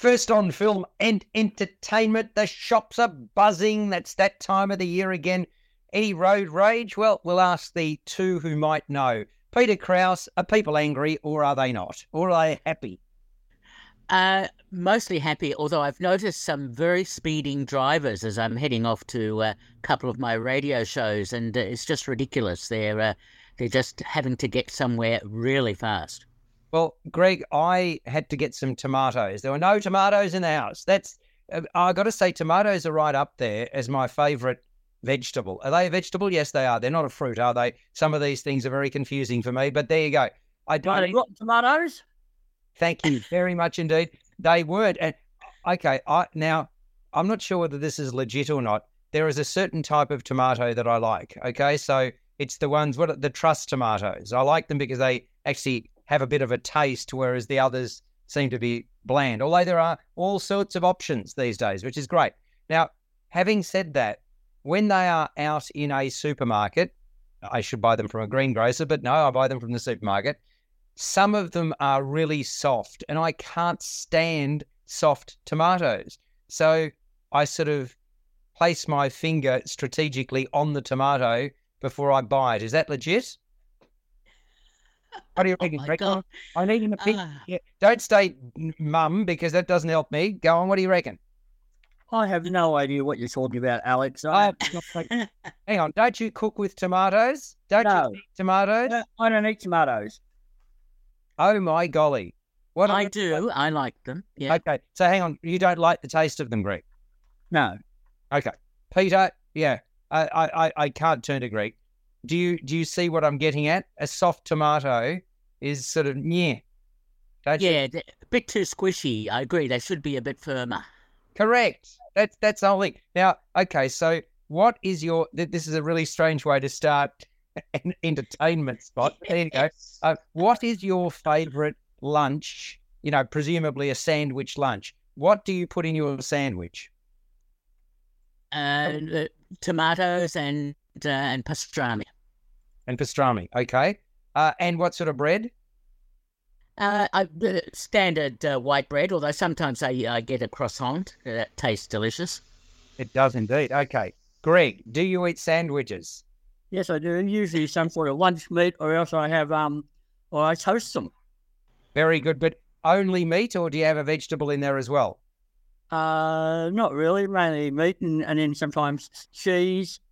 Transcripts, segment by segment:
First on film and entertainment. The shops are buzzing. That's that time of the year again. Any road rage? Well, we'll ask the two who might know. Peter Krause, are people angry or are they not? Or are they happy? Uh, mostly happy, although I've noticed some very speeding drivers as I'm heading off to a couple of my radio shows, and uh, it's just ridiculous. They're uh, they're just having to get somewhere really fast. Well, Greg, I had to get some tomatoes. There were no tomatoes in the house. That's uh, I got to say, tomatoes are right up there as my favourite vegetable. Are they a vegetable? Yes, they are. They're not a fruit, are they? Some of these things are very confusing for me, but there you go. I don't. Got tomatoes? Thank you very much indeed. They weren't. And okay, I now I'm not sure whether this is legit or not. There is a certain type of tomato that I like. Okay, so it's the ones what the trust tomatoes. I like them because they actually have a bit of a taste, whereas the others seem to be bland. Although there are all sorts of options these days, which is great. Now, having said that, when they are out in a supermarket, I should buy them from a greengrocer, but no, I buy them from the supermarket. Some of them are really soft, and I can't stand soft tomatoes. So I sort of place my finger strategically on the tomato before I buy it. Is that legit? What do you oh reckon, I need an opinion. Uh, yeah. Don't stay mum because that doesn't help me. Go on. What do you reckon? I have no idea what you're talking about, Alex. I, hang on. Don't you cook with tomatoes? Don't no. you eat tomatoes? No, I don't eat tomatoes. Oh my golly! What I do. Like? I like them. Yeah. Okay. So hang on. You don't like the taste of them, Greg? No. Okay. Peter. Yeah. I I I can't turn to Greg do you do you see what I'm getting at? A soft tomato is sort of yeah. yeah, a bit too squishy. I agree. They should be a bit firmer. Correct. That's that's only now. Okay, so what is your? This is a really strange way to start an entertainment spot. There you go. Uh, what is your favourite lunch? You know, presumably a sandwich lunch. What do you put in your sandwich? Uh, tomatoes and uh, and pastrami. And pastrami, okay. Uh, and what sort of bread? Uh, I, uh, standard uh, white bread, although sometimes I, I get a croissant. That tastes delicious. It does indeed. Okay. Greg, do you eat sandwiches? Yes, I do. Usually some sort of lunch meat, or else I have, um, or I toast them. Very good. But only meat, or do you have a vegetable in there as well? Uh, not really. Mainly meat, and, and then sometimes cheese, Yep,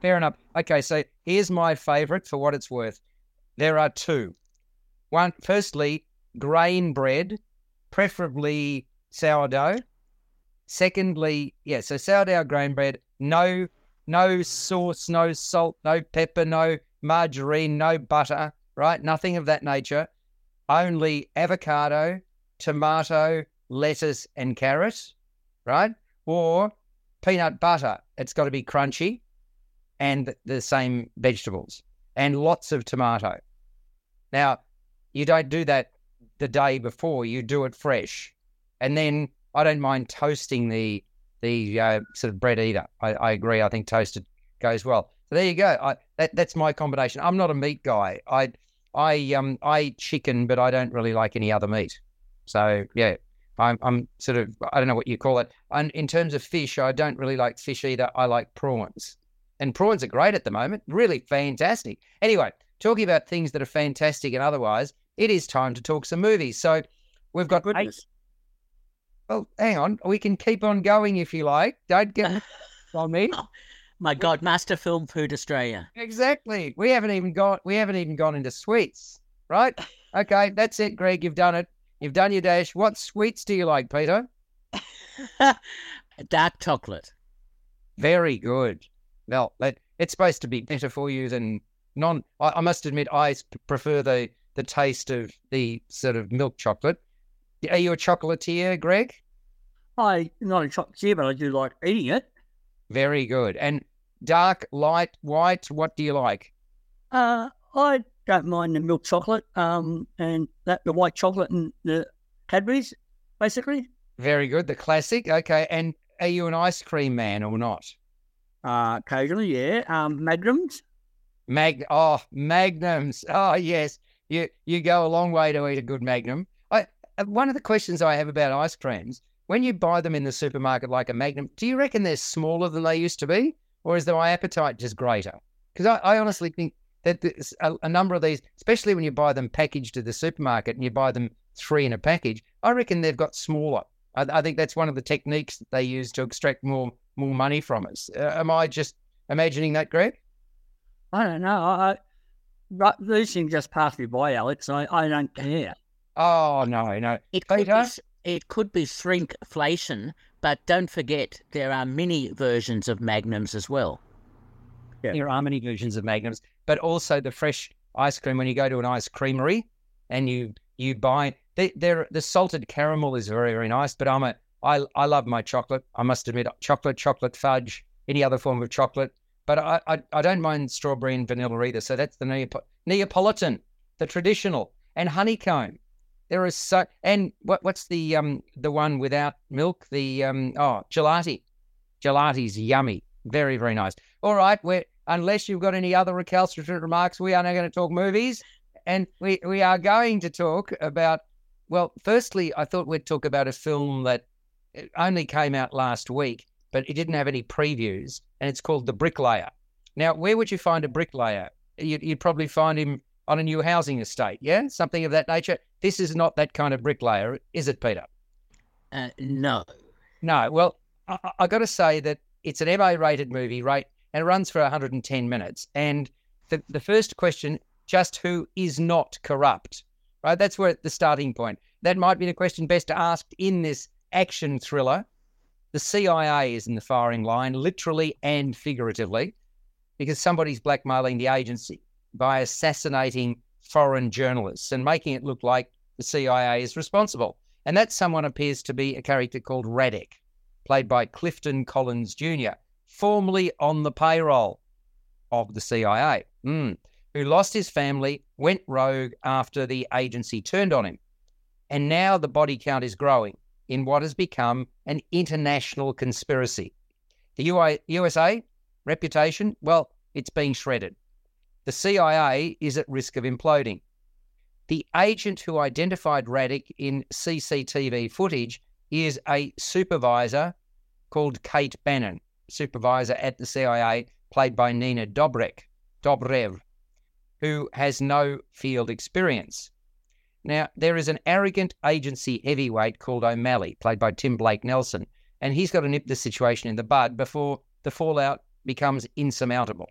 fair enough. Okay, so here's my favorite for what it's worth. There are two. One, firstly, grain bread, preferably sourdough. Secondly, yeah, so sourdough grain bread, no no sauce, no salt, no pepper, no margarine, no butter, right? Nothing of that nature. Only avocado, tomato, lettuce, and carrot, right? Or peanut butter. It's got to be crunchy and the same vegetables and lots of tomato. Now, you don't do that the day before, you do it fresh. And then I don't mind toasting the the uh, sort of bread either. I, I, agree. I think toasted goes well. So there you go. I, that that's my combination. I'm not a meat guy. I I um I eat chicken, but I don't really like any other meat. So yeah, I'm I'm sort of I don't know what you call it. And in terms of fish, I don't really like fish either. I like prawns and prawns are great at the moment. Really fantastic. Anyway, talking about things that are fantastic and otherwise, it is time to talk some movies. So we've got eight. Well, hang on. We can keep on going if you like. Don't get on me. Oh, my God, Master Film Food Australia. Exactly. We haven't even got we haven't even gone into sweets, right? Okay, that's it, Greg. You've done it. You've done your dash. What sweets do you like, Peter? Dark chocolate. Very good. Well, it's supposed to be better for you than non. I, I must admit, I prefer the the taste of the sort of milk chocolate. Are you a chocolatier, Greg? I not a chocolatier, but I do like eating it. Very good. And dark, light, white. What do you like? Uh, I don't mind the milk chocolate. Um, and that the white chocolate and the Cadbury's, basically. Very good. The classic. Okay. And are you an ice cream man or not? Occasionally, yeah. Um, magnums. Mag. Oh, magnums. Oh, yes. You you go a long way to eat a good magnum. I one of the questions I have about ice creams when you buy them in the supermarket like a Magnum, do you reckon they're smaller than they used to be, or is my appetite just greater? Because I, I, honestly think that a, a, number of these, especially when you buy them packaged at the supermarket and you buy them three in a package, I reckon they've got smaller. I, I think that's one of the techniques that they use to extract more more money from us. Uh, am I just imagining that, Greg? I don't know. I, I, these things just pass me by, Alex. I, I don't care. Oh no, no. It could, be, it could be shrinkflation, but don't forget there are many versions of magnums as well. Yeah. There are many versions of magnums, but also the fresh ice cream when you go to an ice creamery and you you buy they, the salted caramel is very very nice. But I'm a I I love my chocolate. I must admit, chocolate, chocolate fudge, any other form of chocolate. But I I, I don't mind strawberry and vanilla either. So that's the Neap- Neapolitan, the traditional, and honeycomb. There is so and what what's the um the one without milk? The um oh gelati. Gelati's yummy. Very, very nice. All right, we're unless you've got any other recalcitrant remarks, we are now going to talk movies. And we, we are going to talk about well, firstly, I thought we'd talk about a film that only came out last week, but it didn't have any previews, and it's called The Bricklayer. Now, where would you find a bricklayer? You'd, you'd probably find him on a new housing estate, yeah? Something of that nature. This is not that kind of bricklayer, is it, Peter? Uh, no. No. Well, I, I got to say that it's an MA rated movie, right? And it runs for 110 minutes. And the, the first question just who is not corrupt, right? That's where the starting point. That might be the question best asked in this action thriller. The CIA is in the firing line, literally and figuratively, because somebody's blackmailing the agency by assassinating foreign journalists and making it look like the CIA is responsible. And that someone appears to be a character called Radek, played by Clifton Collins Jr., formerly on the payroll of the CIA, mm, who lost his family, went rogue after the agency turned on him. And now the body count is growing in what has become an international conspiracy. The UI, USA reputation, well, it's been shredded the CIA is at risk of imploding. The agent who identified Radek in CCTV footage is a supervisor called Kate Bannon, supervisor at the CIA, played by Nina Dobrek, Dobrev, who has no field experience. Now, there is an arrogant agency heavyweight called O'Malley, played by Tim Blake Nelson, and he's got to nip the situation in the bud before the fallout becomes insurmountable.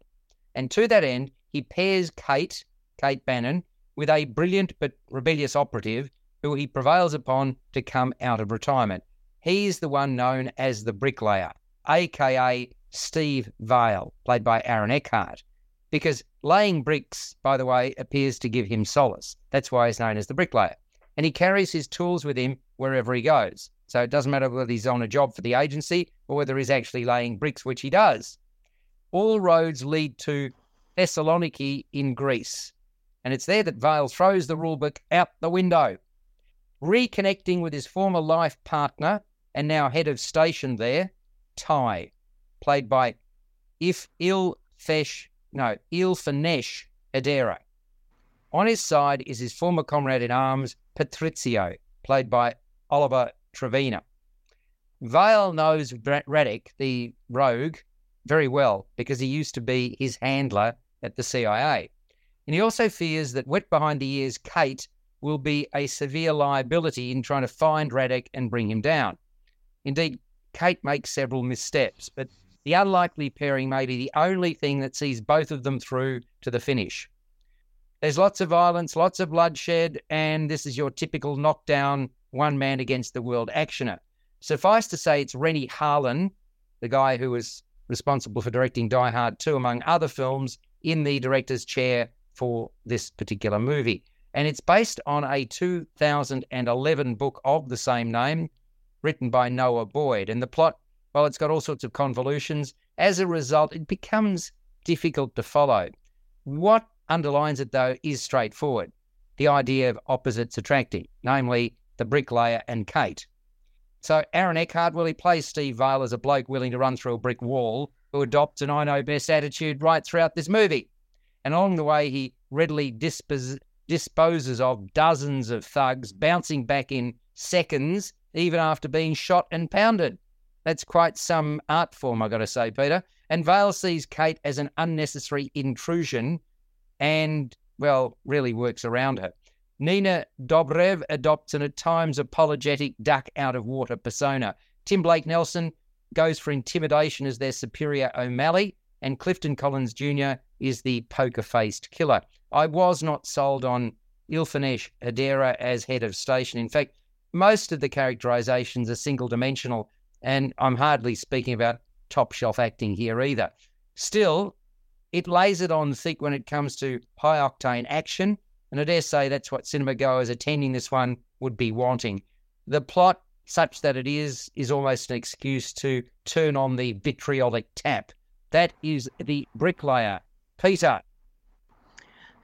And to that end, he pairs Kate, Kate Bannon, with a brilliant but rebellious operative who he prevails upon to come out of retirement. He's the one known as the bricklayer, aka Steve Vale, played by Aaron Eckhart. Because laying bricks, by the way, appears to give him solace. That's why he's known as the bricklayer. And he carries his tools with him wherever he goes. So it doesn't matter whether he's on a job for the agency or whether he's actually laying bricks, which he does. All roads lead to Thessaloniki in Greece. And it's there that Vale throws the rulebook out the window. Reconnecting with his former life partner and now head of station there, Ty, played by If Il Fesh, no, Ilfenesh Hadera. On his side is his former comrade in arms, Patrizio, played by Oliver Trevena. Vale knows Radek, the rogue, very well because he used to be his handler at the CIA. And he also fears that wet behind the ears Kate will be a severe liability in trying to find Radek and bring him down. Indeed, Kate makes several missteps, but the unlikely pairing may be the only thing that sees both of them through to the finish. There's lots of violence, lots of bloodshed, and this is your typical knockdown, one man against the world actioner. Suffice to say, it's Renny Harlin, the guy who was responsible for directing Die Hard 2, among other films, in the director's chair for this particular movie. And it's based on a 2011 book of the same name, written by Noah Boyd. And the plot, well, it's got all sorts of convolutions. As a result, it becomes difficult to follow. What underlines it, though, is straightforward the idea of opposites attracting, namely the bricklayer and Kate. So Aaron Eckhart, well, he plays Steve Vale as a bloke willing to run through a brick wall who adopts an I know best attitude right throughout this movie. And along the way, he readily dispos- disposes of dozens of thugs, bouncing back in seconds, even after being shot and pounded. That's quite some art form, I got to say, Peter. And Vale sees Kate as an unnecessary intrusion and, well, really works around her. Nina Dobrev adopts an at times apologetic duck out of water persona. Tim Blake Nelson goes for intimidation as their superior O'Malley, and Clifton Collins Jr. is the poker faced killer. I was not sold on Ilfenesh Hadera as head of station. In fact, most of the characterizations are single dimensional, and I'm hardly speaking about top shelf acting here either. Still, it lays it on thick when it comes to high octane action, and I dare say that's what cinema goers attending this one would be wanting. The plot, such that it is, is almost an excuse to turn on the vitriolic tap. That is the bricklayer. Peter.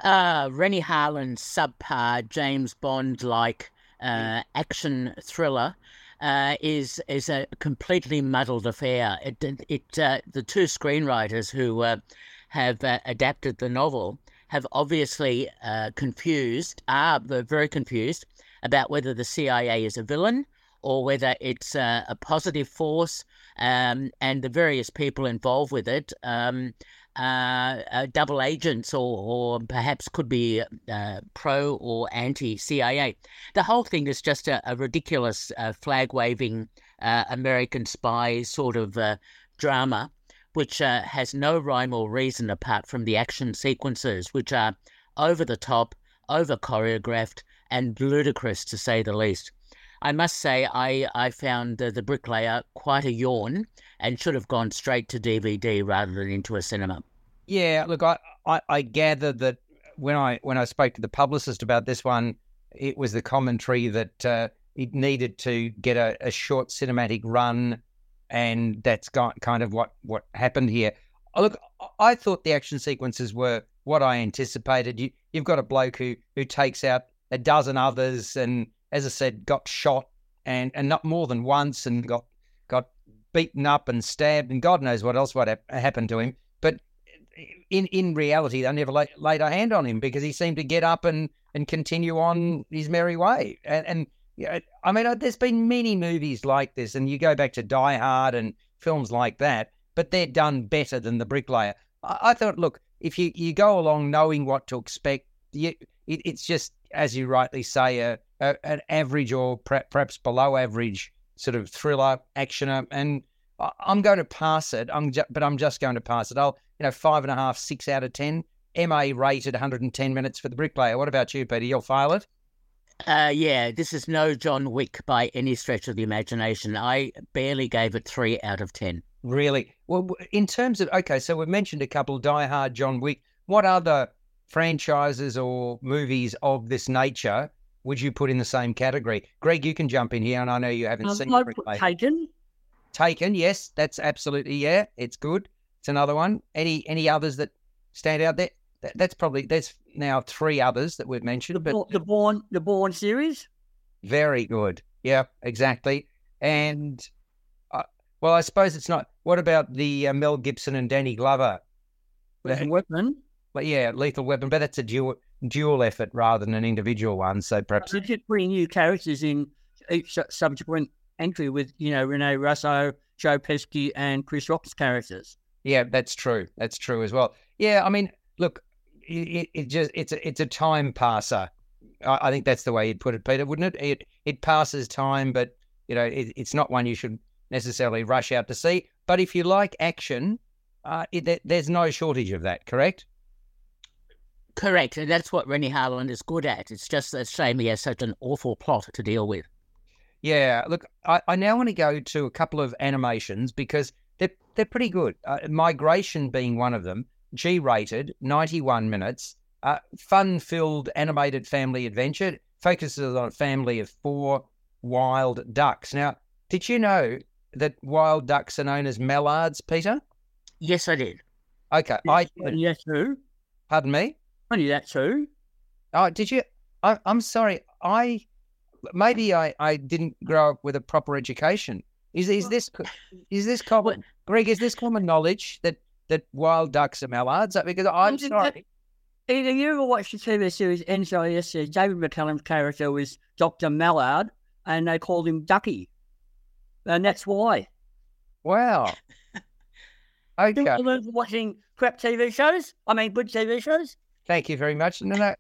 Uh, Renny Harlin's subpar James Bond like uh, action thriller uh, is is a completely muddled affair. It, it uh, the two screenwriters who uh, have uh, adapted the novel have obviously uh, confused, are very confused about whether the CIA is a villain or whether it's uh, a positive force, um, and the various people involved with it. Um, uh, uh, double agents or, or perhaps could be uh, pro or anti CIA. The whole thing is just a, a ridiculous uh, flag waving uh, American spy sort of uh, drama, which has no rhyme or reason apart from the action sequences, which are over the top, over choreographed, and ludicrous to say the least. I must say, I, I found the bricklayer quite a yawn and should have gone straight to DVD rather than into a cinema. Yeah, look, I, I, I gather that when I when I spoke to the publicist about this one, it was the commentary that uh, it needed to get a, a, short cinematic run, and that's got kind of what what happened here. Look, I thought the action sequences were what I anticipated. You you've got a bloke who who takes out a dozen others, and as I said, got shot and and not more than once, and got got beaten up and stabbed, and God knows what else what happened to him. But in in reality, they never laid, laid a hand on him because he seemed to get up and and continue on his merry way. And, and I mean, uh, there's been many movies like this, and you go back to Die Hard and films like that, but they're done better than The Bricklayer. I, I thought, look, if you, you go along knowing what to expect, you, it, it's just, as you rightly say, a, a an average or perhaps below average sort of thriller actioner, and I'm going to pass it. I'm ju- but I'm just going to pass it. I'll you know five and a half, six out of ten. MA rated 110 minutes for the bricklayer. What about you, Peter? You'll file it. Uh, yeah, this is no John Wick by any stretch of the imagination. I barely gave it three out of ten. Really? Well, in terms of okay, so we've mentioned a couple: Die Hard, John Wick. What other franchises or movies of this nature would you put in the same category? Greg, you can jump in here, and I know you haven't um, seen. I put Taken. Taken, yes, that's absolutely yeah, it's good. It's another one. Any any others that stand out there? That, that's probably there's now three others that we've mentioned. The, but the Bourne the Bourne series. Very good. Yeah, exactly. And uh, well, I suppose it's not. What about the uh, Mel Gibson and Danny Glover? Lethal Weapon. But yeah, Lethal Weapon, but that's a dual dual effort rather than an individual one. So perhaps they just bring new characters in each subsequent entry with, you know, Rene Russo, Joe Pesci, and Chris Rock's characters. Yeah, that's true. That's true as well. Yeah, I mean, look, it, it just it's a it's a time passer. I, I, think that's the way you'd put it, Peter, wouldn't it? It it passes time, but you know, it, it's not one you should necessarily rush out to see. But if you like action, uh, it, there's no shortage of that. Correct? Correct, and that's what Renny Harlin is good at. It's just a shame he has such an awful plot to deal with. Yeah, look, I, I now want to go to a couple of animations because they're they're pretty good. Uh, Migration being one of them, G rated, ninety one minutes, uh, fun filled animated family adventure. Focuses on a family of four wild ducks. Now, did you know that wild ducks are known as mallards, Peter? Yes, I did. Okay, yes, I yes too. Pardon me. I knew that too. Oh, did you? I, I'm sorry. I maybe I, I didn't grow up with a proper education. Is is this is this common, Greg? Is this common knowledge that that wild ducks are mallards? Because I'm sorry, Either you ever watched the TV series NCIS? Uh, David McCallum's character was Dr. Mallard, and they called him Ducky. And that's why. Wow. Okay. You learn from watching crap TV shows? I mean, good TV shows? Thank you very much. No, no,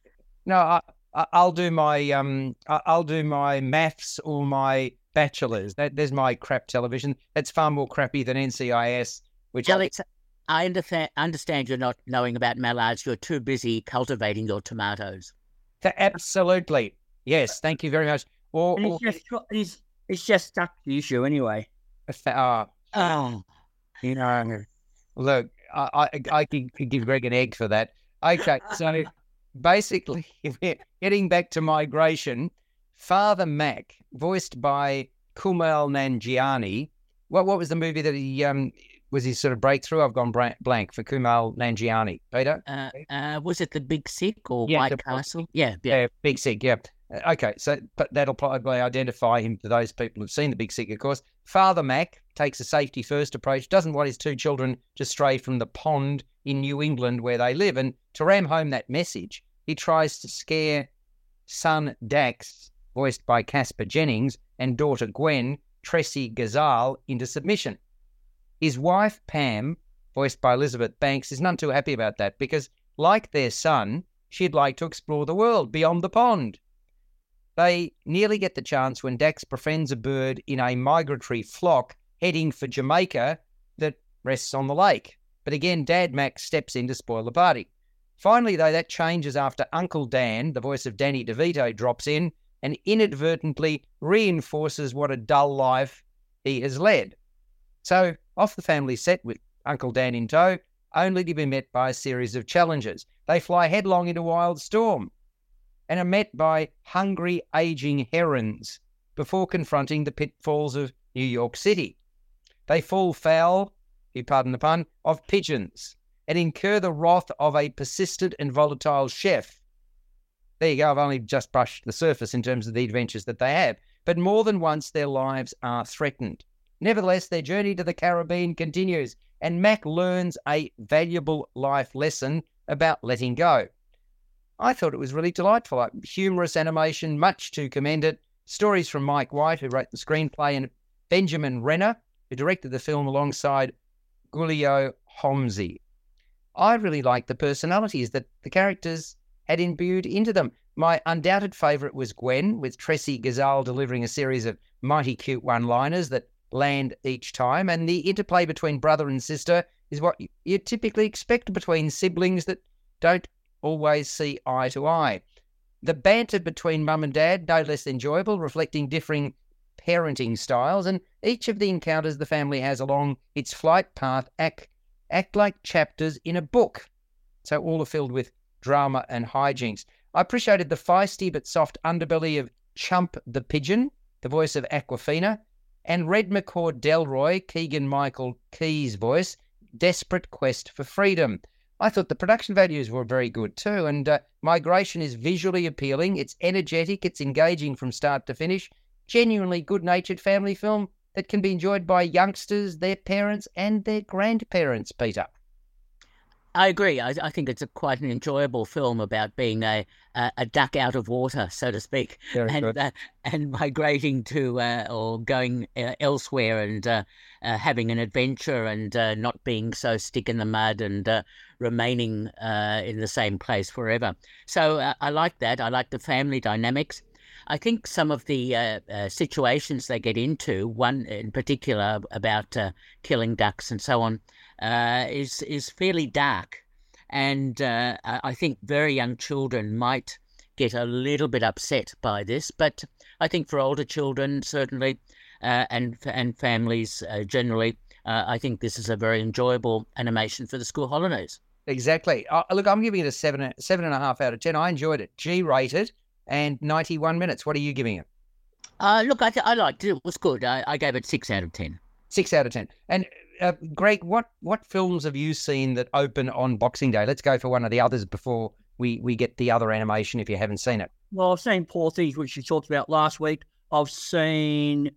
no. I, I, I'll do my um. I- I'll do my maths or my bachelor's. That there's my crap television. That's far more crappy than NCIS. Which Alex, I understand, understand you're not knowing about mallards. You're too busy cultivating your tomatoes. Th- absolutely. Yes. Thank you very much. Or, And or it's just, it's, it's just stuck to issue anyway. uh, Oh, you know, look, I, I, I could, could give Greg an egg for that. Okay, so basically, getting back to migration, Father Mac, voiced by Kumail Nanjiani. What what was the movie that he um was his sort of breakthrough? I've gone blank for Kumail Nanjiani. Peter, uh, uh, was it the Big Sick or Yeah, White Castle? Yeah, yeah. yeah, Big Sick, yeah. Uh, Okay, so but that'll probably identify him for those people who've seen the Big Sick, of course. Father Mac takes a safety first approach, doesn't want his two children to stray from the pond in New England where they live. And to ram home that message, he tries to scare son Dax, voiced by Caspar Jennings, and daughter Gwen, Tresi Gazal, into submission. His wife Pam, voiced by Elizabeth Banks, is none too happy about that because, like their son, she'd like to explore the world beyond the pond. They nearly get the chance when Dax befriends a bird in a migratory flock heading for Jamaica that rests on the lake. But again, Dad Max steps in to spoil the party. Finally, though, that changes after Uncle Dan, the voice of Danny DeVito, drops in and inadvertently reinforces what a dull life he has led. So, off the family set with Uncle Dan in tow, only to be met by a series of challenges. They fly headlong into a Wild Storm and are met by hungry, aging herons before confronting the pitfalls of New York City. They fall foul, if you pardon the pun, of pigeons and incur the wrath of a persistent and volatile chef. There you go, I've only just brushed the surface in terms of the adventures that they have, but more than once their lives are threatened. Nevertheless, their journey to the Caribbean continues, and Mac learns a valuable life lesson about letting go. I thought it was really delightful. Like, humorous animation, much to commend it. Stories from Mike White, who wrote the screenplay, and Benjamin Renner, who directed the film alongside Guylo Homsy. I really liked the personalities that the characters had imbued into them. My undoubted favourite was Gwen, with Tresi Gazal delivering a series of mighty cute one liners that land each time, and the interplay between brother and sister is what you typically expect between siblings that don't always see eye to eye. The banter between mum and dad, no less enjoyable, reflecting differing parenting styles, and each of the encounters the family has along its flight path act, act like chapters in a book. So all are filled with drama and hijinks. I appreciated the feisty but soft underbelly of Chump the Pigeon, the voice of Awkwafina, and Red macaw Delroy, Keegan Michael Key's voice, Desperate Quest for Freedom. I thought the production values were very good too, and uh, Migration is visually appealing. It's energetic, it's engaging from start to finish. Genuinely good natured family film that can be enjoyed by youngsters, their parents, and their grandparents, Peter. I agree. I, I think it's a quite an enjoyable film about being a a, a duck out of water, so to speak, Very and uh, and migrating to uh, or going uh, elsewhere and uh, uh, having an adventure and uh, not being so stick in the mud and uh, remaining uh, in the same place forever. So uh, I like that. I like the family dynamics. I think some of the uh, uh, situations they get into, one in particular about uh, killing ducks and so on, uh, is is fairly dark, and uh, I think very young children might get a little bit upset by this. But I think for older children, certainly, uh, and and families generally, I think this is a very enjoyable animation for the school holidays. Exactly. Look, I'm giving it a seven, seven and a half out of ten. I enjoyed it. G rated and 91 minutes. What are you giving it? Uh, look, I, th- I liked it. It was good. I, I gave it six out of ten. Six out of ten. And uh, Greg, what what films have you seen that open on Boxing Day? Let's go for one of the others before we we get the other animation. If you haven't seen it, Well, I've seen Poor Things, which you talked about last week. I've seen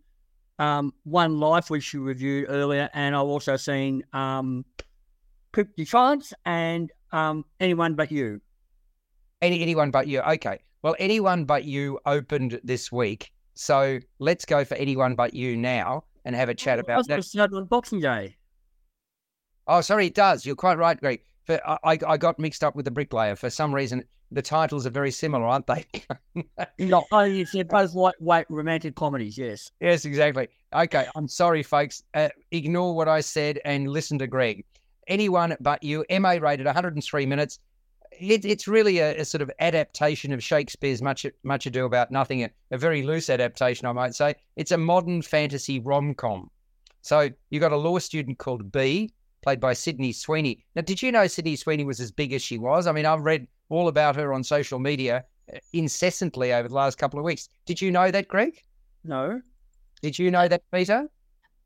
um, One Life, which you reviewed earlier, and I've also seen um, Crypt Defiance and um, Anyone But You. Any anyone but you. Okay. Well, anyone but you opened this week, so let's go for anyone but you now and have a chat about that. That's on Boxing Day. Oh, sorry, it does. You're quite right, Greg. But I, I got mixed up with the bricklayer for some reason. The titles are very similar, aren't they? No, oh, they're both lightweight romantic comedies. Yes. yes, exactly. Okay, I'm sorry, folks. Uh, ignore what I said and listen to Greg. Anyone but you. MA rated 103 minutes. It, it's really a, a, sort of adaptation of Shakespeare's Much Much Ado About Nothing, a, a very loose adaptation, I might say. It's a modern fantasy rom com. So you've got a law student called B, played by Sydney Sweeney. Now, did you know Sydney Sweeney was as big as she was? I mean, I've read all about her on social media uh, incessantly over the last couple of weeks. Did you know that, Greg? No. Did you know that, Peter?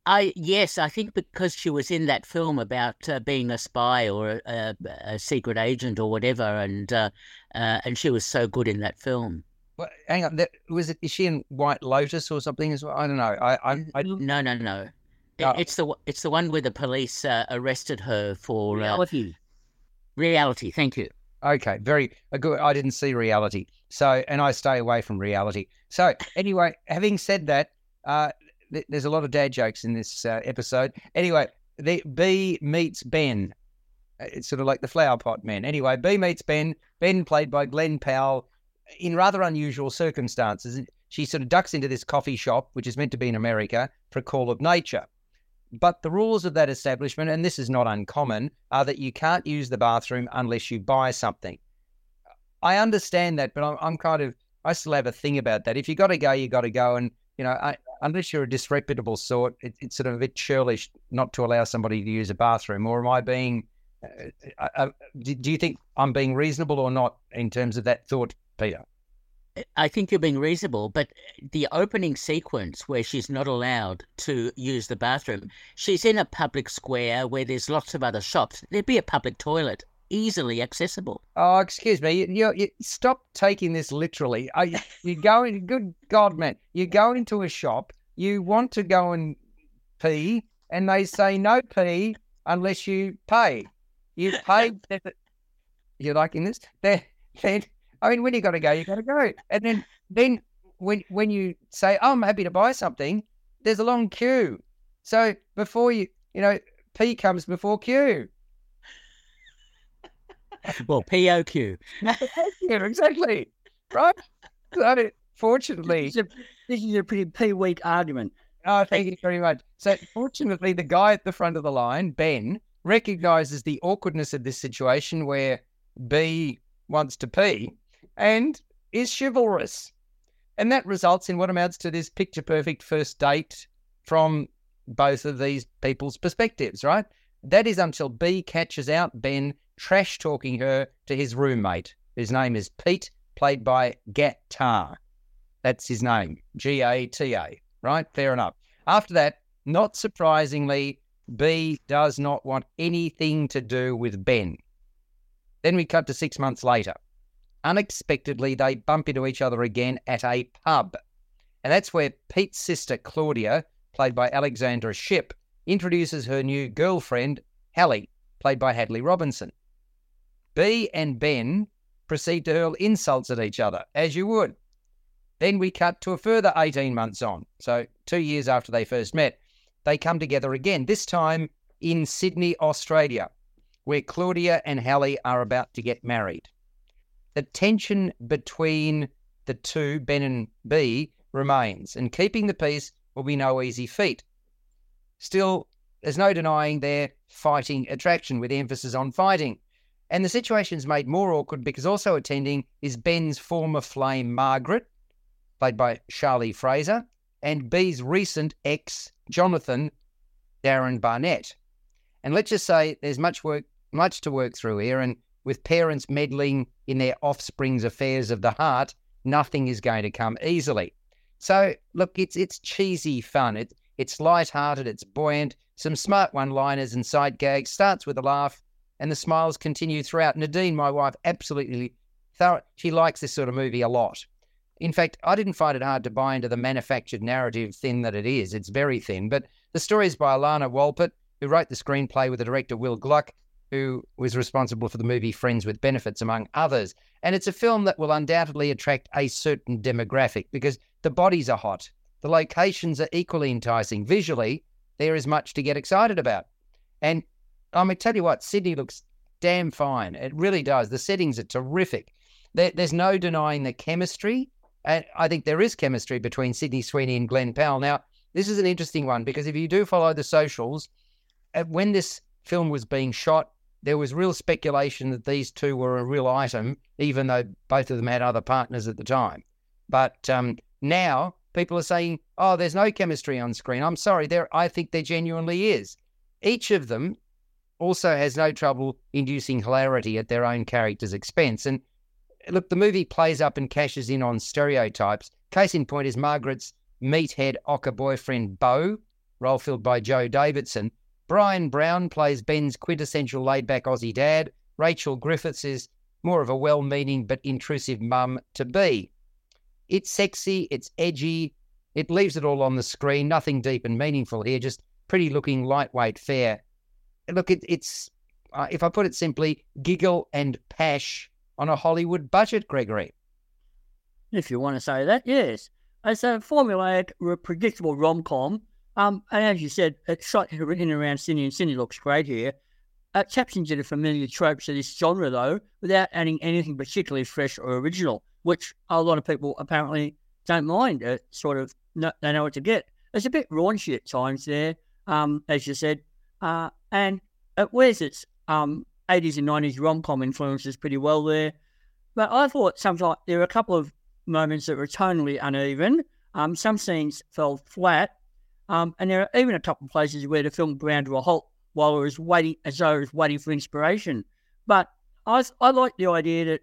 I yes, I think because she was in that film about uh, being a spy or a, a, secret agent or whatever, and uh, uh, and she was so good in that film. Well, hang on, that, was it? Is she in White Lotus or something as well? I don't know. I, I, I... no, no, no. It, it's the it's the one where the police uh, arrested her for uh, reality. reality. Thank you. Okay, very good. I didn't see reality, so and I stay away from reality. So anyway, having said that, uh, th- there's a lot of dad jokes in this uh, episode. Anyway, the B meets Ben. Uh, it's sort of like the flower pot men. Anyway, B meets Ben. Ben, played by Glenn Powell, in rather unusual circumstances. She sort of ducks into this coffee shop, which is meant to be in America, for a call of nature. But the rules of that establishment, and this is not uncommon, are that you can't use the bathroom unless you buy something. I understand that, but I'm, I'm kind of, I still have a thing about that. If you got to go, you got to go. And, you know, I, unless you're a disreputable sort, it, it's sort of a bit churlish not to allow somebody to use a bathroom. Or am I being, uh, uh, do, do you think I'm being reasonable or not in terms of that thought, Peter? I think you're being reasonable, but the opening sequence where she's not allowed to use the bathroom, she's in a public square where there's lots of other shops. There'd be a public toilet easily accessible. Oh, excuse me. You, you, you stop taking this literally. You, you go in, good God, man. You go into a shop, you want to go and pee, and they say no pee unless you pay. You pay. You're liking this? Then, then I mean, when you got to go, you got to go. And then, then when when you say, oh, "I'm happy to buy something," there's a long queue. So before you, you know, P comes before Q. Well, POQ. yeah, exactly. Right. So, fortunately, this is, a, this is a pretty pee weak argument. Oh, thank you very much. So, fortunately, the guy at the front of the line, Ben, recognizes the awkwardness of this situation where B wants to pee and is chivalrous. And that results in what amounts to this picture perfect first date from both of these people's perspectives, right? That is until B catches out Ben trash talking her to his roommate, whose name is Pete, played by GaTa. That's his name, G A T A, right? Fair enough. After that, not surprisingly, B does not want anything to do with Ben. Then we cut to six months later unexpectedly they bump into each other again at a pub. And that's where Pete's sister, Claudia, played by Alexandra Shipp, introduces her new girlfriend, Hallie, played by Hadley Robinson. B and Ben proceed to hurl insults at each other, as you would. Then we cut to a further 18 months on, so two years after they first met. They come together again, this time in Sydney, Australia, where Claudia and Hallie are about to get married the tension between the two, Ben and B, remains, and keeping the peace will be no easy feat. Still, there's no denying their fighting attraction, with emphasis on fighting. And the situation's made more awkward because also attending is Ben's former flame, Margaret, played by Charlie Fraser, and B's recent ex, Jonathan, Darren Barnett. And let's just say there's much work, much to work through here, and with parents meddling in their offspring's affairs of the heart, nothing is going to come easily. So, look, it's it's cheesy fun. It's it's light-hearted. It's buoyant. Some smart one-liners and side gags. Starts with a laugh, and the smiles continue throughout. Nadine, my wife, absolutely. She likes this sort of movie a lot. In fact, I didn't find it hard to buy into the manufactured narrative thin that it is. It's very thin, but the story is by Ilana Wolpert, who wrote the screenplay with the director Will Gluck, who was responsible for the movie Friends with Benefits, among others. And it's a film that will undoubtedly attract a certain demographic because the bodies are hot, the locations are equally enticing. Visually, there is much to get excited about. And I'm going to tell you what, Sydney looks damn fine. It really does. The settings are terrific. There, there's no denying the chemistry. And I think there is chemistry between Sydney Sweeney and Glenn Powell. Now, this is an interesting one because if you do follow the socials, uh, when this film was being shot, there was real speculation that these two were a real item, even though both of them had other partners at the time. But um, now people are saying, "Oh, there's no chemistry on screen." I'm sorry, there. I think there genuinely is. Each of them also has no trouble inducing hilarity at their own character's expense. And look, the movie plays up and cashes in on stereotypes. Case in point is Margaret's meathead ochre boyfriend Beau, role filled by Joe Davidson. Bryan Brown plays Ben's quintessential laid back Aussie dad. Rachel Griffiths is more of a well meaning but intrusive mum to be. It's sexy, it's edgy, it leaves it all on the screen, nothing deep and meaningful here, just pretty looking lightweight fare. Look, it, it's, uh, if I put it simply, giggle and pash on a Hollywood budget, Gregory. If you want to say that, yes. It's a formulaic, predictable rom com. Um, and as you said, it's shot and around Sydney, and Sydney looks great here. It taps into the familiar tropes of this genre, though, without adding anything particularly fresh or original, which a lot of people apparently don't mind. It sort of know, they know what to get. It's a bit raunchy at times there, um, as you said, uh, and it wears its um, 80s and 90s rom com influences pretty well there. But I thought sometimes there were a couple of moments that were tonally uneven. Um, some scenes fell flat, um, and there are even a couple of places where the film ground to a halt while it was waiting, as though it was waiting for inspiration. But I, I like the idea that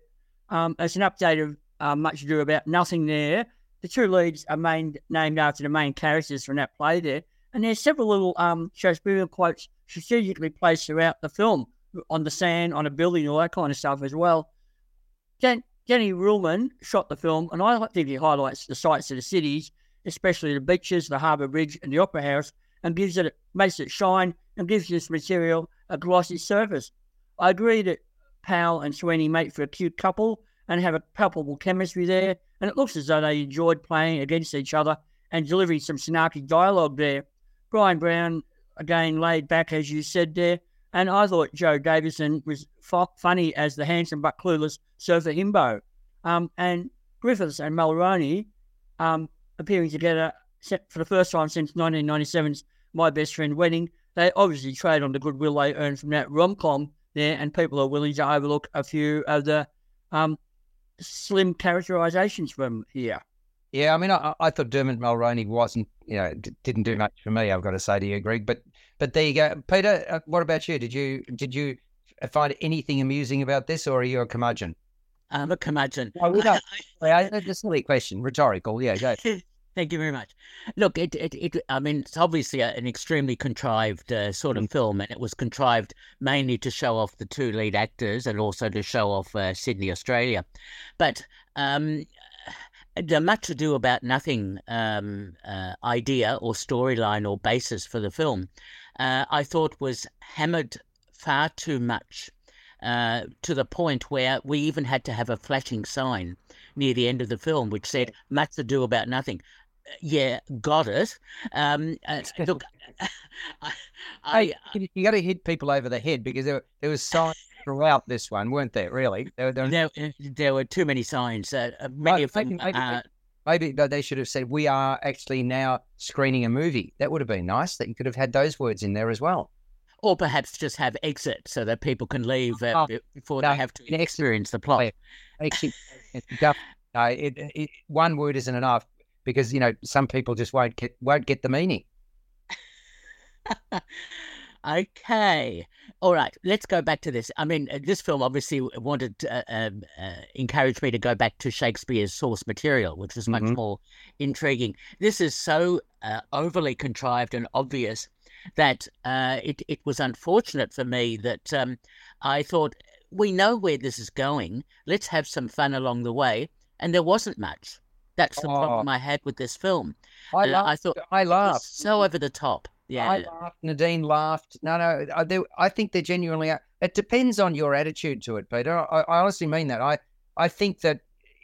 um, as an update of uh, Much Ado About Nothing there, the two leads are main, named after the main characters from that play there. And there's several little um, Shakespearean quotes strategically placed throughout the film on the sand, on a building, all that kind of stuff as well. Jen, Jenny Ruhlmann shot the film, and I think he highlights the sights of the cities, especially the beaches, the harbour bridge, and the opera house, and gives it makes it shine and gives this material a glossy surface. I agree that Powell and Sweeney make for a cute couple and have a palpable chemistry there, and it looks as though they enjoyed playing against each other and delivering some snarky dialogue there. Bryan Brown, again, laid back, as you said there, and I thought Joe Davidson was f- funny as the handsome but clueless surfer himbo. Um, and Griffiths and Mulroney um, appearing together for the first time since 1997's My Best Friend Wedding. They obviously trade on the goodwill they earned from that rom com there, and people are willing to overlook a few of the um, slim characterizations from here. Yeah, I mean, I, I thought Dermot Mulroney wasn't, you know, d- didn't do much for me. I've got to say to you, Greg. But but there you go, Peter. Uh, what about you? Did you did you find anything amusing about this, or are you a curmudgeon? I'm a curmudgeon. Oh, we don't, a silly question, rhetorical. Yeah, go. Thank you very much. Look, it, it, it I mean, it's obviously an extremely contrived uh, sort of mm. film, and it was contrived mainly to show off the two lead actors and also to show off uh, Sydney, Australia. But um, much ado about nothing um, uh, idea or storyline or basis for the film, uh, I thought was hammered far too much uh, to the point where we even had to have a flashing sign near the end of the film which said much ado about nothing. Yeah, got it. Um, uh, look, I, I, you got to hit people over the head because there, there was signs throughout this one, weren't there? Really, there, there, there, uh, there were too many signs. Uh, many of them. Maybe, uh, maybe, they should have said, "We are actually now screening a movie." That would have been nice. That you could have had those words in there as well. Or perhaps just have exit so that people can leave uh, oh, before no, they have to experience the plot. Actually, no, it, it, one word isn't enough because you know some people just won't get won't get the meaning. Okay. All right. Let's go back to this. I mean, uh, this film obviously wanted to uh, um, uh, encourage me to go back to Shakespeare's source material, which was much mm-hmm. more intriguing. This is so uh, overly contrived and obvious that uh, it, it was unfortunate for me that um, I thought, we know where this is going. Let's have some fun along the way. And there wasn't much. That's the oh. problem I had with this film. I, uh, I thought I laughed so over the top. Yeah. I laughed. Nadine laughed. No, no. I, they, I think they're genuinely. It depends on your attitude to it, Peter. I, I honestly mean that. I, I think that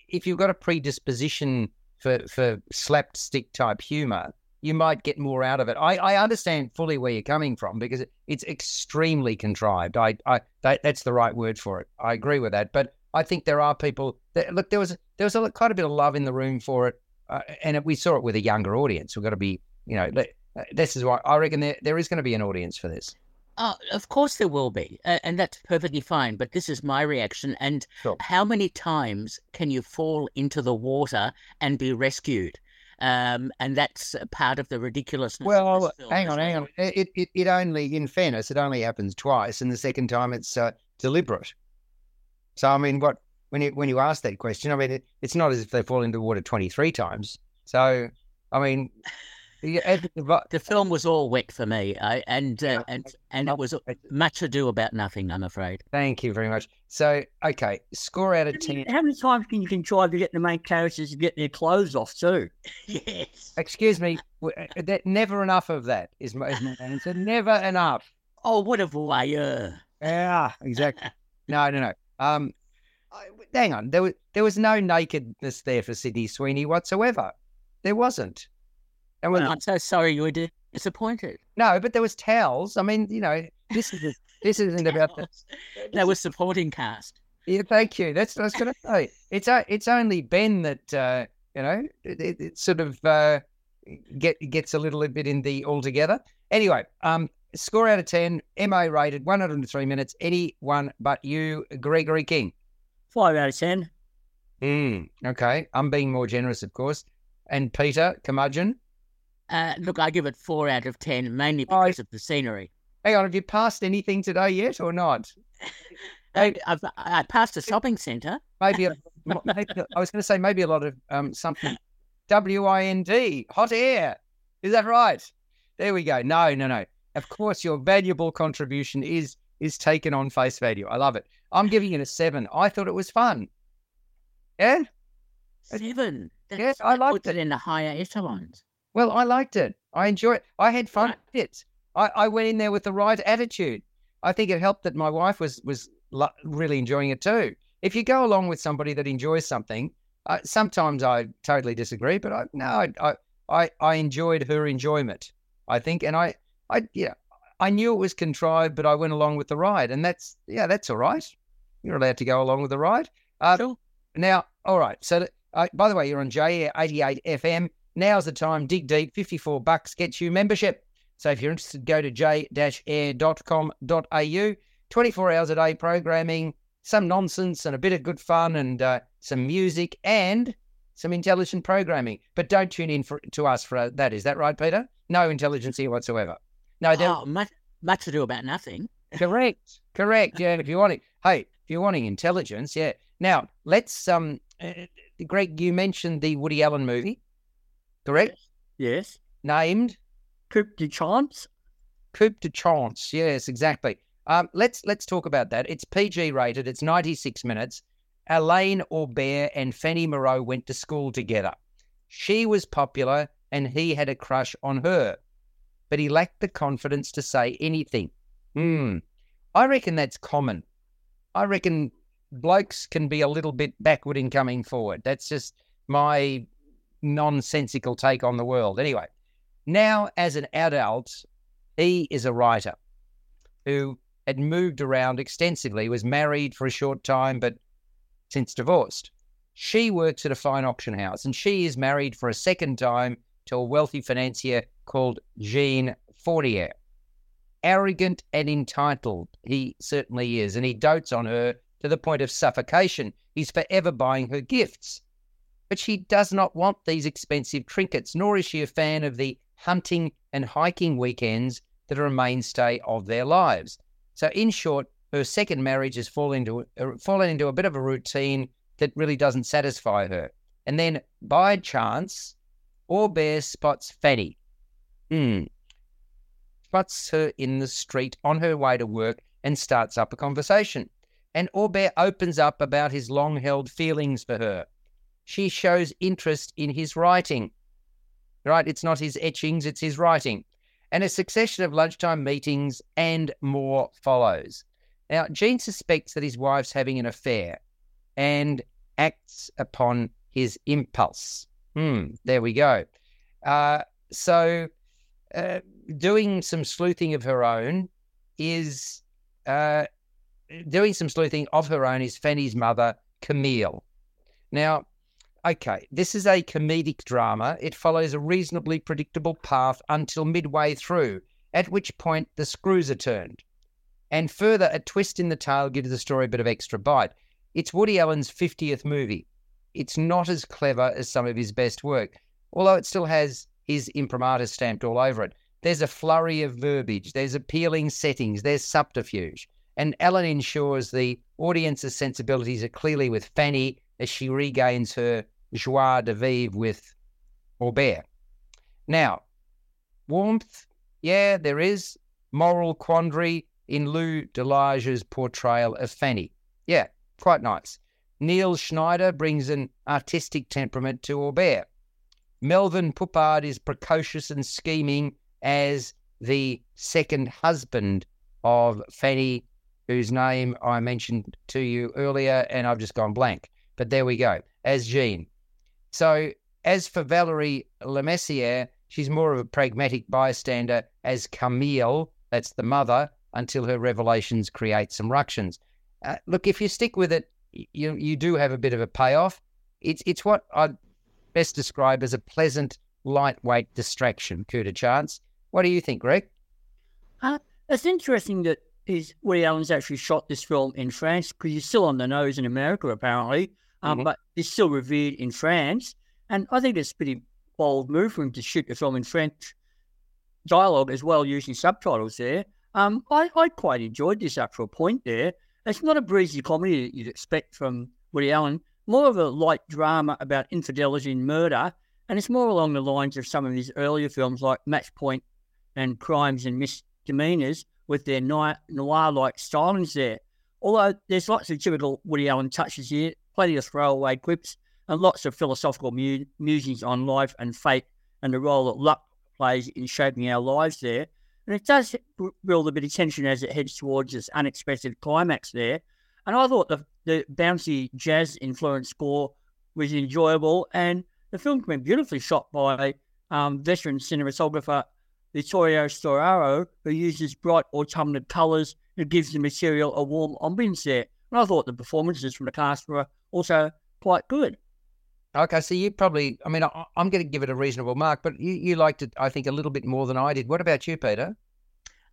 if you've got a predisposition for for slapstick type humour, you might get more out of it. I, I understand fully where you're coming from because it, it's extremely contrived. I, I that, that's the right word for it. I agree with that. But I think there are people that look. There was there was a, quite a bit of love in the room for it, uh, and it, we saw it with a younger audience. We've got to be, you know, uh, this is why I reckon there, there is going to be an audience for this. Oh, of course there will be, uh, and that's perfectly fine. But this is my reaction. And Sure. how many times can you fall into the water and be rescued? Um, and that's part of the ridiculousness. of Well, hang on, hang on. It, it it only, in fairness, it only happens twice, and the second time it's uh, deliberate. So I mean, what when you when you ask that question, I mean, it, it's not as if they fall into the water twenty three times. So I mean, the The film was all wet for me, I, and uh, and and it was much ado about nothing. I'm afraid. thank you very much. So okay, score out of ten. How many times can you contrive to get the main characters to get their clothes off too? yes. Excuse me, uh, that never enough of that is my, is my answer. Never enough. Oh, what a voyeur! Yeah, exactly. no, no, no. Um, I, hang on. There was there was no nakedness there for Sydney Sweeney whatsoever. There wasn't. And when, I'm so sorry you were disappointed. no, but there was towels. I mean, you know, this is this isn't about the. There was supporting cast. Yeah, thank you. That's what I was going to say. It's it's only Ben that uh, you know it, it, it sort of uh, get gets a little bit in the altogether. Anyway, um, score out of ten, MA rated, one hundred and three minutes. Anyone but you, Gregory King. Five out of ten. Mm, okay, I'm being more generous, of course. And Peter Curmudgeon. Uh, look, I give it four out of ten, mainly Oh, I- because of the scenery. Hang on, have you passed anything today yet or not? I, I passed a shopping centre. Maybe, a, maybe I was going to say maybe a lot of um something. W I N D, hot air. Is that right? There we go. No, no, no. Of course, your valuable contribution is is taken on face value. I love it. I'm giving it a seven. I thought it was fun. Yeah. Seven. Yeah, That's- I that liked puts it in the higher echelons. Well, I liked it. I enjoyed it. I had fun with it. I, I went in there with the right attitude. I think it helped that my wife was was really enjoying it too. If you go along with somebody that enjoys something, uh, sometimes I totally disagree, but I no, I, I I enjoyed her enjoyment. I think, and I I yeah, I knew it was contrived, but I went along with the ride, and that's yeah, that's all right. You're allowed to go along with the ride. Uh, Sure. now, all right. So, uh, by the way, you're on J Air 88 FM. Now's the time. Dig deep. 54 bucks gets you membership. So if you're interested, go to j-air.com.au. 24 hours a day programming, some nonsense and a bit of good fun and uh, some music and some intelligent programming. But don't tune in for, to us for that. Is that right, Peter? No intelligence here whatsoever. No, Oh, much, much ado about nothing. Correct. Correct. Yeah. If you want it, hey, if you're wanting intelligence, yeah. Now let's um, uh, Greg, you mentioned the Woody Allen movie, correct? Yes. Named Coup de chance. Coup de chance. Yes, exactly. Um, let's let's talk about that. It's PG rated. It's 96 minutes. Alain Aubert and Fanny Moreau went to school together. She was popular, and he had a crush on her, but he lacked the confidence to say anything. Hmm. I reckon that's common. I reckon blokes can be a little bit backward in coming forward. That's just my nonsensical take on the world. Anyway, now as an adult, he is a writer who had moved around extensively, was married for a short time, but since divorced. She works at a fine auction house and she is married for a second time to a wealthy financier called Jean Fortier. Arrogant and entitled, he certainly is, and he dotes on her to the point of suffocation. He's forever buying her gifts. But she does not want these expensive trinkets, nor is she a fan of the hunting and hiking weekends that are a mainstay of their lives. So, in short, her second marriage has fallen into, uh, fallen into a bit of a routine that really doesn't satisfy her. And then, by chance, Aubert spots Fanny. Hmm. Spots her in the street on her way to work and starts up a conversation. And Aubert opens up about his long held feelings for her. She shows interest in his writing. Right? It's not his etchings, it's his writing. and a succession of lunchtime meetings and more follows. Now, Jean suspects that his wife's having an affair and acts upon his impulse. Hmm, there we go. Uh, so, uh, doing some sleuthing of her own is uh, doing some sleuthing of her own is Fanny's mother, Camille. Now, okay, this is a comedic drama. It follows a reasonably predictable path until midway through, at which point the screws are turned. And further, a twist in the tale gives the story a bit of extra bite. It's Woody Allen's 50th movie. It's not as clever as some of his best work, although it still has his imprimatur stamped all over it. There's a flurry of verbiage, there's appealing settings, there's subterfuge. And Allen ensures the audience's sensibilities are clearly with Fanny as she regains her joie de vivre with Aubert. Now, warmth, yeah, there is moral quandary in Lou de Laâge's portrayal of Fanny. Yeah, quite nice. Niels Schneider brings an artistic temperament to Aubert. Melvil Poupaud is precocious and scheming as the second husband of Fanny, whose name I mentioned to you earlier, and I've just gone blank. But there we go, as Jean. So, as for Valerie Lemercier, she's more of a pragmatic bystander as Camille, that's the mother, until her revelations create some ructions. Uh, look, if you stick with it, you you do have a bit of a payoff. It's it's what I'd best describe as a pleasant, lightweight distraction. Coup de chance. What do you think, Greg? Uh, it's interesting that is Woody Allen's actually shot this film in France because he's still on the nose in America apparently, um, mm-hmm. but he's still revered in France. And I think it's a pretty bold move for him to shoot the film in French dialogue as well, using subtitles there. Um, I, I quite enjoyed this up to a point there. It's not a breezy comedy that you'd expect from Woody Allen, more of a light drama about infidelity and murder, and it's more along the lines of some of his earlier films like Match Point and Crimes and Misdemeanors with their noir-like stylings there. Although there's lots of typical Woody Allen touches here, plenty of throwaway quips, and lots of philosophical mu- musings on life and fate and the role that luck plays in shaping our lives there. And it does build a bit of tension as it heads towards this unexpected climax there. And I thought the, the bouncy jazz influenced score was enjoyable. And the film's been beautifully shot by um, veteran cinematographer Vittorio Storaro, who uses bright autumnal colours and gives the material a warm ambience there. And I thought the performances from the cast were also quite good. Okay, so you probably, I mean, I, am going to give it a reasonable mark, but you, you liked it, I think, a little bit more than I did. What about you, Peter?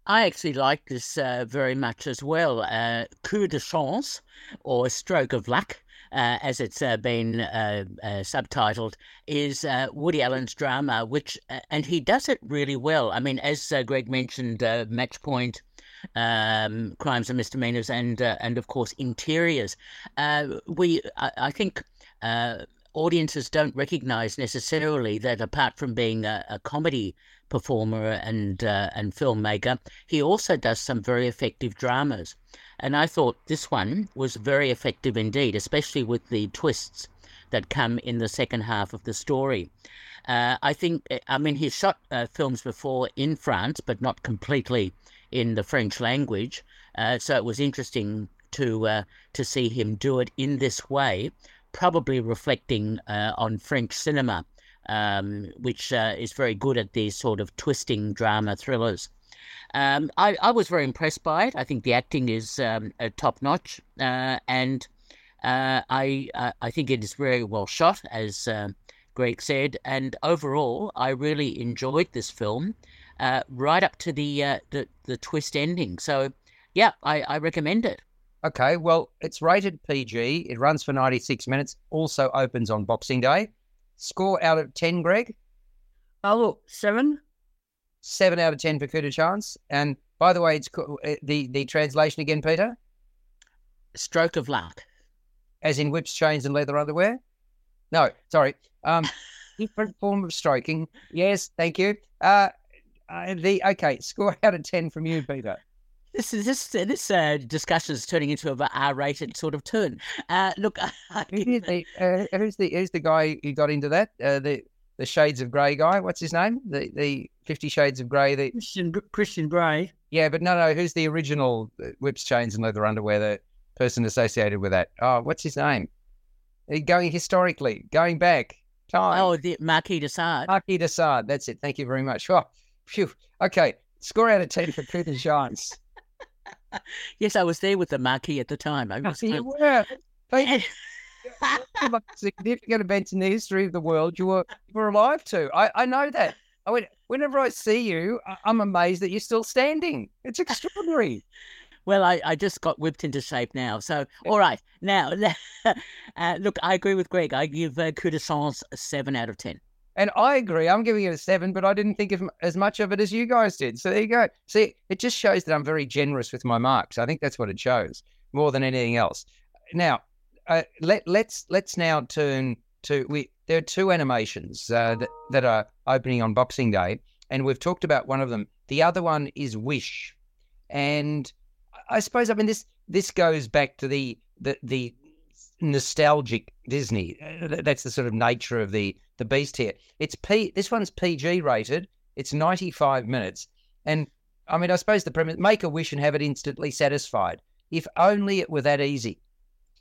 I actually like this uh, very much as well. Uh, coup de chance, or stroke of luck, uh, as it's uh, been uh, uh, subtitled, is Woody Allen's drama, which, and he does it really well. I mean, as Greg mentioned, Match Point, um, crimes and misdemeanors, and and of course interiors. we, I, I think, audiences don't recognize necessarily that apart from being a, a comedy performer and uh, and filmmaker, he also does some very effective dramas. And I thought this one was very effective indeed, especially with the twists that come in the second half of the story. Uh, I think, I mean, he's shot uh, films before in France, but not completely in the French language. Uh, so it was interesting to uh, to see him do it in this way probably reflecting uh, on French cinema, um, which uh, is very good at these sort of twisting drama thrillers. Um, I, I, was very impressed by it. I think the acting is um, top notch, uh, and uh, I I think it is very well shot, as Greg said. And overall, I really enjoyed this film, uh, right up to the, the the twist ending. So, yeah, I, I recommend it. Okay, well, it's rated PG. It runs for 96 minutes. Also opens on Boxing Day. Score out of 10, Greg? Oh, look, seven. Seven out of 10 for Coup de Chance. And by the way, it's uh, the, the translation again, Peter? Stroke of luck. As in whips, chains, and leather underwear? No, sorry. Um, different form of stroking. Yes, thank you. Uh, uh, the okay, score out of 10 from you, Peter. This is this this uh, discussion is turning into a R-rated sort of turn. Uh, look, who's, the, uh, who's the who's the guy who got into that? Uh, the the Shades of Grey guy. What's his name? The the Fifty Shades of Grey. The Christian Christian Grey. yeah, but no, no. Who's the original uh, whips, chains, and leather underwear? The person associated with that. Oh, what's his name? Going historically, going back time. Oh, the Marquis de Sade. Marquis de Sade. That's it. Thank you very much. Oh, phew. Okay, score out of ten for Peter Shines. Yes, I was there with the marquee at the time. I was, You were. Thank you. One of the most significant events in the history of the world you were you were alive to. I, I know that. I went, whenever I see you, I'm amazed that you're still standing. It's extraordinary. Well, I, I just got whipped into shape now. So, all right. Now, uh, look, I agree with Greg. I give uh, Coup de Chance a 7 out of 10. And I agree. I'm giving it a seven, but I didn't think of as much of it as you guys did. So there you go. See, it just shows that I'm very generous with my marks. I think that's what it shows more than anything else. Now, uh, let let's let's now turn to we. There are two animations uh, that that are opening on Boxing Day, and we've talked about one of them. The other one is Wish, and I suppose I mean this this goes back to the the the nostalgic Disney. Uh, th- That's the sort of nature of the the beast here. It's P. This one's PG rated. It's 95 minutes, and I mean, I suppose the premise: make a wish and have it instantly satisfied. If only it were that easy.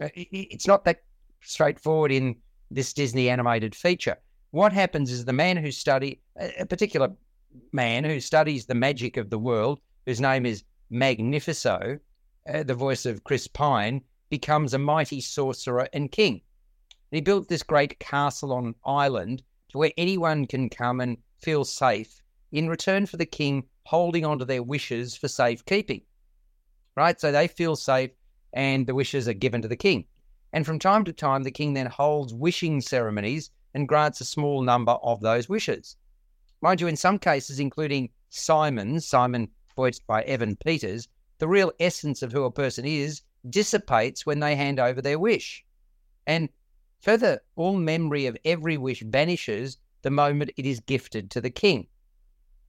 Uh, It's not that straightforward in this Disney animated feature. What happens is the man who study a a particular man who studies the magic of the world, whose name is Magnifico, uh, the voice of Chris Pine, becomes a mighty sorcerer and king. He built this great castle on an island to where anyone can come and feel safe in return for the king holding on to their wishes for safekeeping. Right? So they feel safe and the wishes are given to the king. And from time to time, the king then holds wishing ceremonies and grants a small number of those wishes. Mind you, in some cases, including Simon's, Simon voiced by Evan Peters, the real essence of who a person is dissipates when they hand over their wish. And further, all memory of every wish vanishes the moment it is gifted to the king.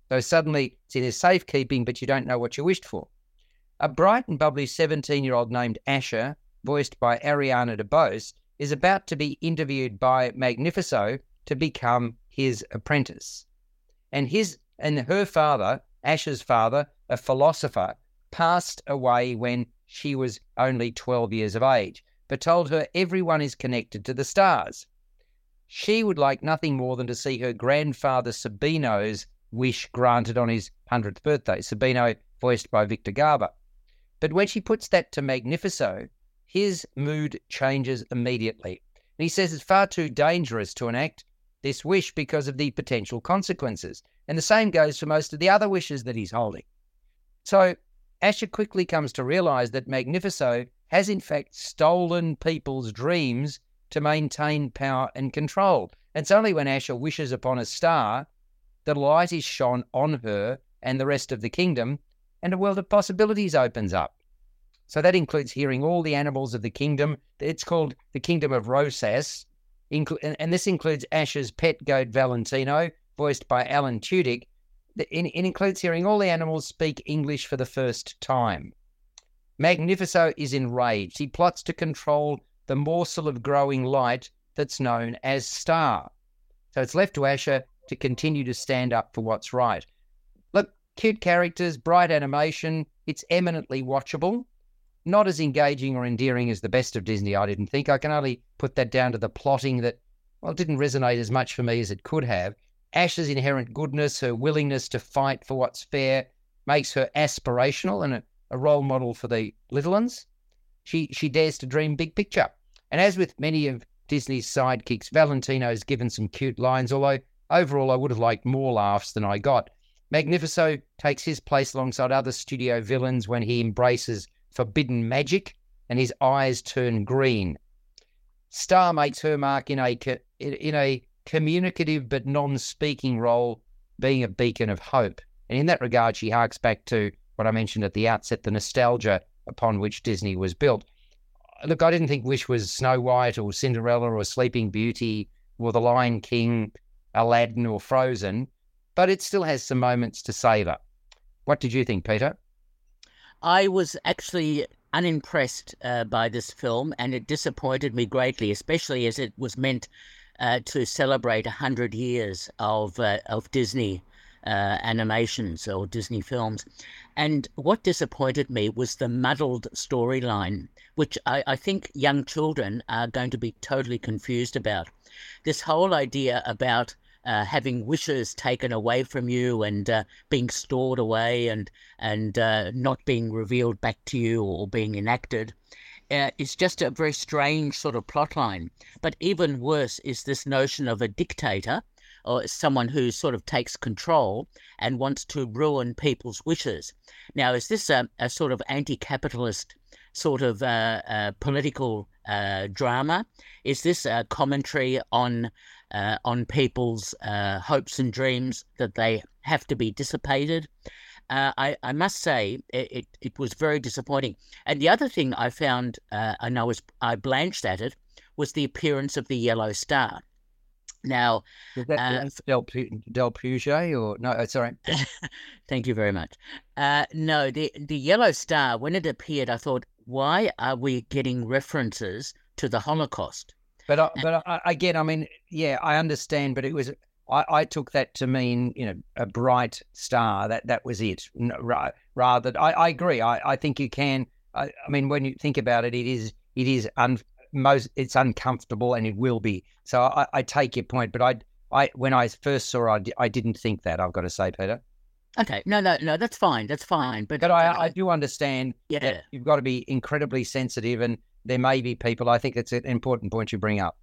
So suddenly it's in his safekeeping, but you don't know what you wished for. A bright and bubbly 17 year old named Asha, voiced by Ariana DeBose, is about to be interviewed by Magnifico to become his apprentice. And his and her father, Asha's father, a philosopher, passed away when she was only 12 years of age, but told her everyone is connected to the stars. She would like nothing more than to see her grandfather Sabino's wish granted on his 100th birthday, Sabino voiced by Victor Garber. But when she puts that to Magnifico, his mood changes immediately. And he says it's far too dangerous to enact this wish because of the potential consequences. And the same goes for most of the other wishes that he's holding. So Asha quickly comes to realize that Magnifico has in fact stolen people's dreams to maintain power and control. It's only when Asha wishes upon a star that light is shone on her and the rest of the kingdom, and a world of possibilities opens up. So that includes hearing all the animals of the kingdom. It's called the Kingdom of Rosas, and this includes Asha's pet goat Valentino, voiced by Alan Tudyk. It includes hearing all the animals speak English for the first time. Magnifico is enraged. He plots to control the morsel of growing light that's known as Star. So it's left to Asha to continue to stand up for what's right. Look, cute characters, bright animation, it's eminently watchable. Not as engaging or endearing as the best of Disney, I didn't think. I can only put that down to the plotting that, well, didn't resonate as much for me as it could have. Ash's inherent goodness, her willingness to fight for what's fair, makes her aspirational and a, a role model for the little ones. She she dares to dream big picture. And as with many of Disney's sidekicks, Valentino's given some cute lines, although overall I would have liked more laughs than I got. Magnifico takes his place alongside other studio villains when he embraces forbidden magic and his eyes turn green. Star makes her mark in a in in a communicative but non-speaking role, being a beacon of hope. And in that regard, she harks back to what I mentioned at the outset, the nostalgia upon which Disney was built. Look, I didn't think Wish was Snow White or Cinderella or Sleeping Beauty or The Lion King, Aladdin or Frozen, but it still has some moments to savour. What did you think, Peter? I was actually unimpressed uh, by this film, and it disappointed me greatly, especially as it was meant uh, to celebrate hundred years of uh, of Disney uh, animations or Disney films. And what disappointed me was the muddled storyline, which I, I, think young children are going to be totally confused about. This whole idea about uh, having wishes taken away from you and uh, being stored away and and uh, not being revealed back to you or being enacted uh, is just a very strange sort of plotline. But even worse is this notion of a dictator or someone who sort of takes control and wants to ruin people's wishes. Now, is this a, a sort of anti-capitalist sort of uh, uh, political uh, drama? Is this a commentary on uh, on people's uh, hopes and dreams that they have to be dissipated? Uh, I, I must say it, it, it, was very disappointing. And the other thing I found, and I was I blanched at it, was the appearance of the yellow star. Now, is that uh, Del, Del Puget or no? Uh, sorry. Thank you very much. Uh, no, the the yellow star when it appeared, I thought, why are we getting references to the Holocaust? But I, but I, again, I mean, yeah, I understand, but it was I, I took that to mean you know a bright star. That that was it. Right, rather, I, I agree. I, I think you can. I, I mean, when you think about it, it is it is un, most it's uncomfortable and it will be. So I, I take your point, but I I when I first saw it, I, I didn't think that. I've got to say, Peter. Okay, no, no, no, that's fine, that's fine. But but I, I do understand. Yeah, that you've got to be incredibly sensitive, and there may be people. I think it's an important point you bring up.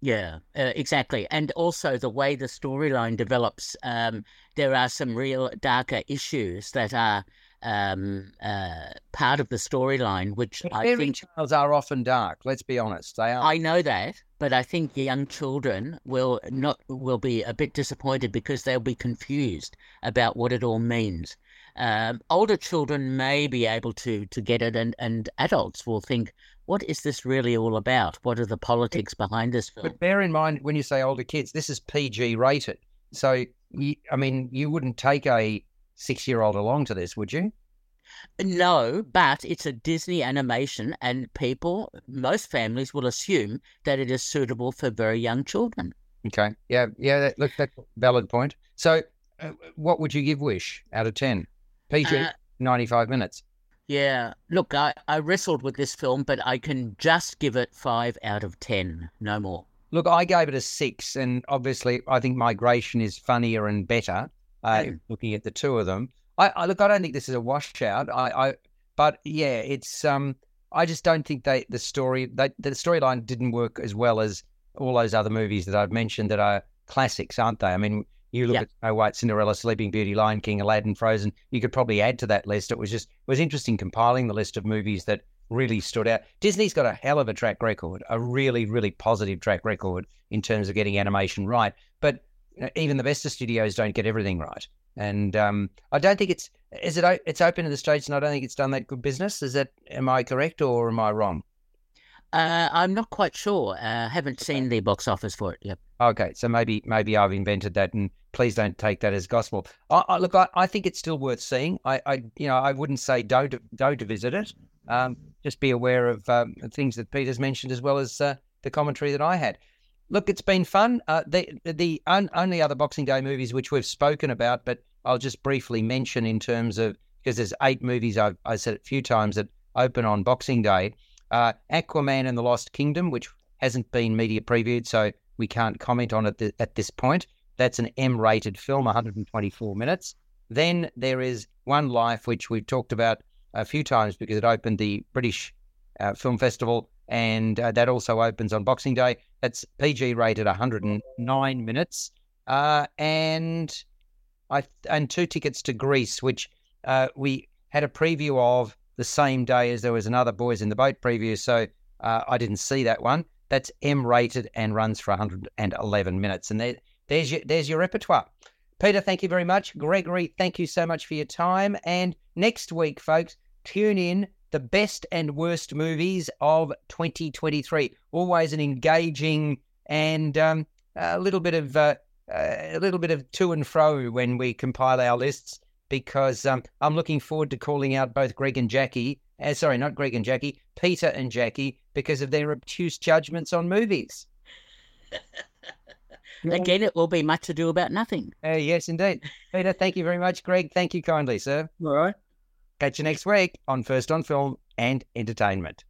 Yeah, uh, exactly. And also the way the storyline develops, um, there are some real darker issues that are um, uh, part of the storyline, which but I think tales are often dark. Let's be honest, they are. I know that, but I think young children will not will be a bit disappointed because they'll be confused about what it all means. Um, older children may be able to to get it, and and adults will think, what is this really all about? What are the politics behind this film? But bear in mind when you say older kids, this is PG rated. So, I mean, you wouldn't take a six year old along to this, would you? No, but it's a Disney animation, and people, most families will assume that it is suitable for very young children. Okay. Yeah. Yeah. That, look, that's a valid point. So, uh, what would you give Wish out of 10? PG, uh, 95 minutes. Yeah. Look, I, I wrestled with this film, but I can just give it five out of 10. No more. Look, I gave it a six, and obviously, I think Migration is funnier and better. Uh, mm. Looking at the two of them, I, I, look. I don't think this is a washout. I, I, but yeah, it's um. I just don't think they the story they, the storyline didn't work as well as all those other movies that I've mentioned that are classics, aren't they? I mean, you look yeah. at Snow White, Cinderella, Sleeping Beauty, Lion King, Aladdin, Frozen. You could probably add to that list. It was just it was interesting compiling the list of movies that really stood out. Disney's got a hell of a track record, a really, really positive track record in terms of getting animation right. But even the best of studios don't get everything right. And um, I don't think it's is it it's open to the states, and I don't think it's done that good business. Is that am I correct or am I wrong? Uh, I'm not quite sure. I uh, haven't seen the box office for it yet. Okay, so maybe maybe I've invented that, and please don't take that as gospel. I, I, look, I, I think it's still worth seeing. I, I, you know, I wouldn't say don't don't visit it. Um, just be aware of um, things that Peter's mentioned as well as uh, the commentary that I had. Look, it's been fun. Uh, the the un, only other Boxing Day movies which we've spoken about, but I'll just briefly mention in terms of because there's eight movies I've I said a few times that open on Boxing Day. Uh, Aquaman and the Lost Kingdom, which hasn't been media previewed, so we can't comment on it th- at this point. That's an M-rated film, 124 minutes. Then there is One Life, which we've talked about a few times because it opened the British uh, Film Festival, and uh, that also opens on Boxing Day. That's PG rated 109 minutes, uh, and I and two tickets to Greece, which uh, we had a preview of the same day as there was another Boys in the Boat preview, so uh, I didn't see that one. That's M rated and runs for 111 minutes, and there, there's your there's your repertoire. Peter, thank you very much. Gregory, thank you so much for your time. And next week, folks, tune in the best and worst movies of 2023. Always an engaging and um, a little bit of uh, a little bit of to and fro when we compile our lists because um, I'm looking forward to calling out both Greg and Jackie. Uh, sorry, not Greg and Jackie, Peter and Jackie, because of their obtuse judgments on movies. again, it will be much ado about nothing. Uh, yes, indeed. Peter, thank you very much. Greg, thank you kindly, sir. All right. Catch you next week on First on Film and Entertainment.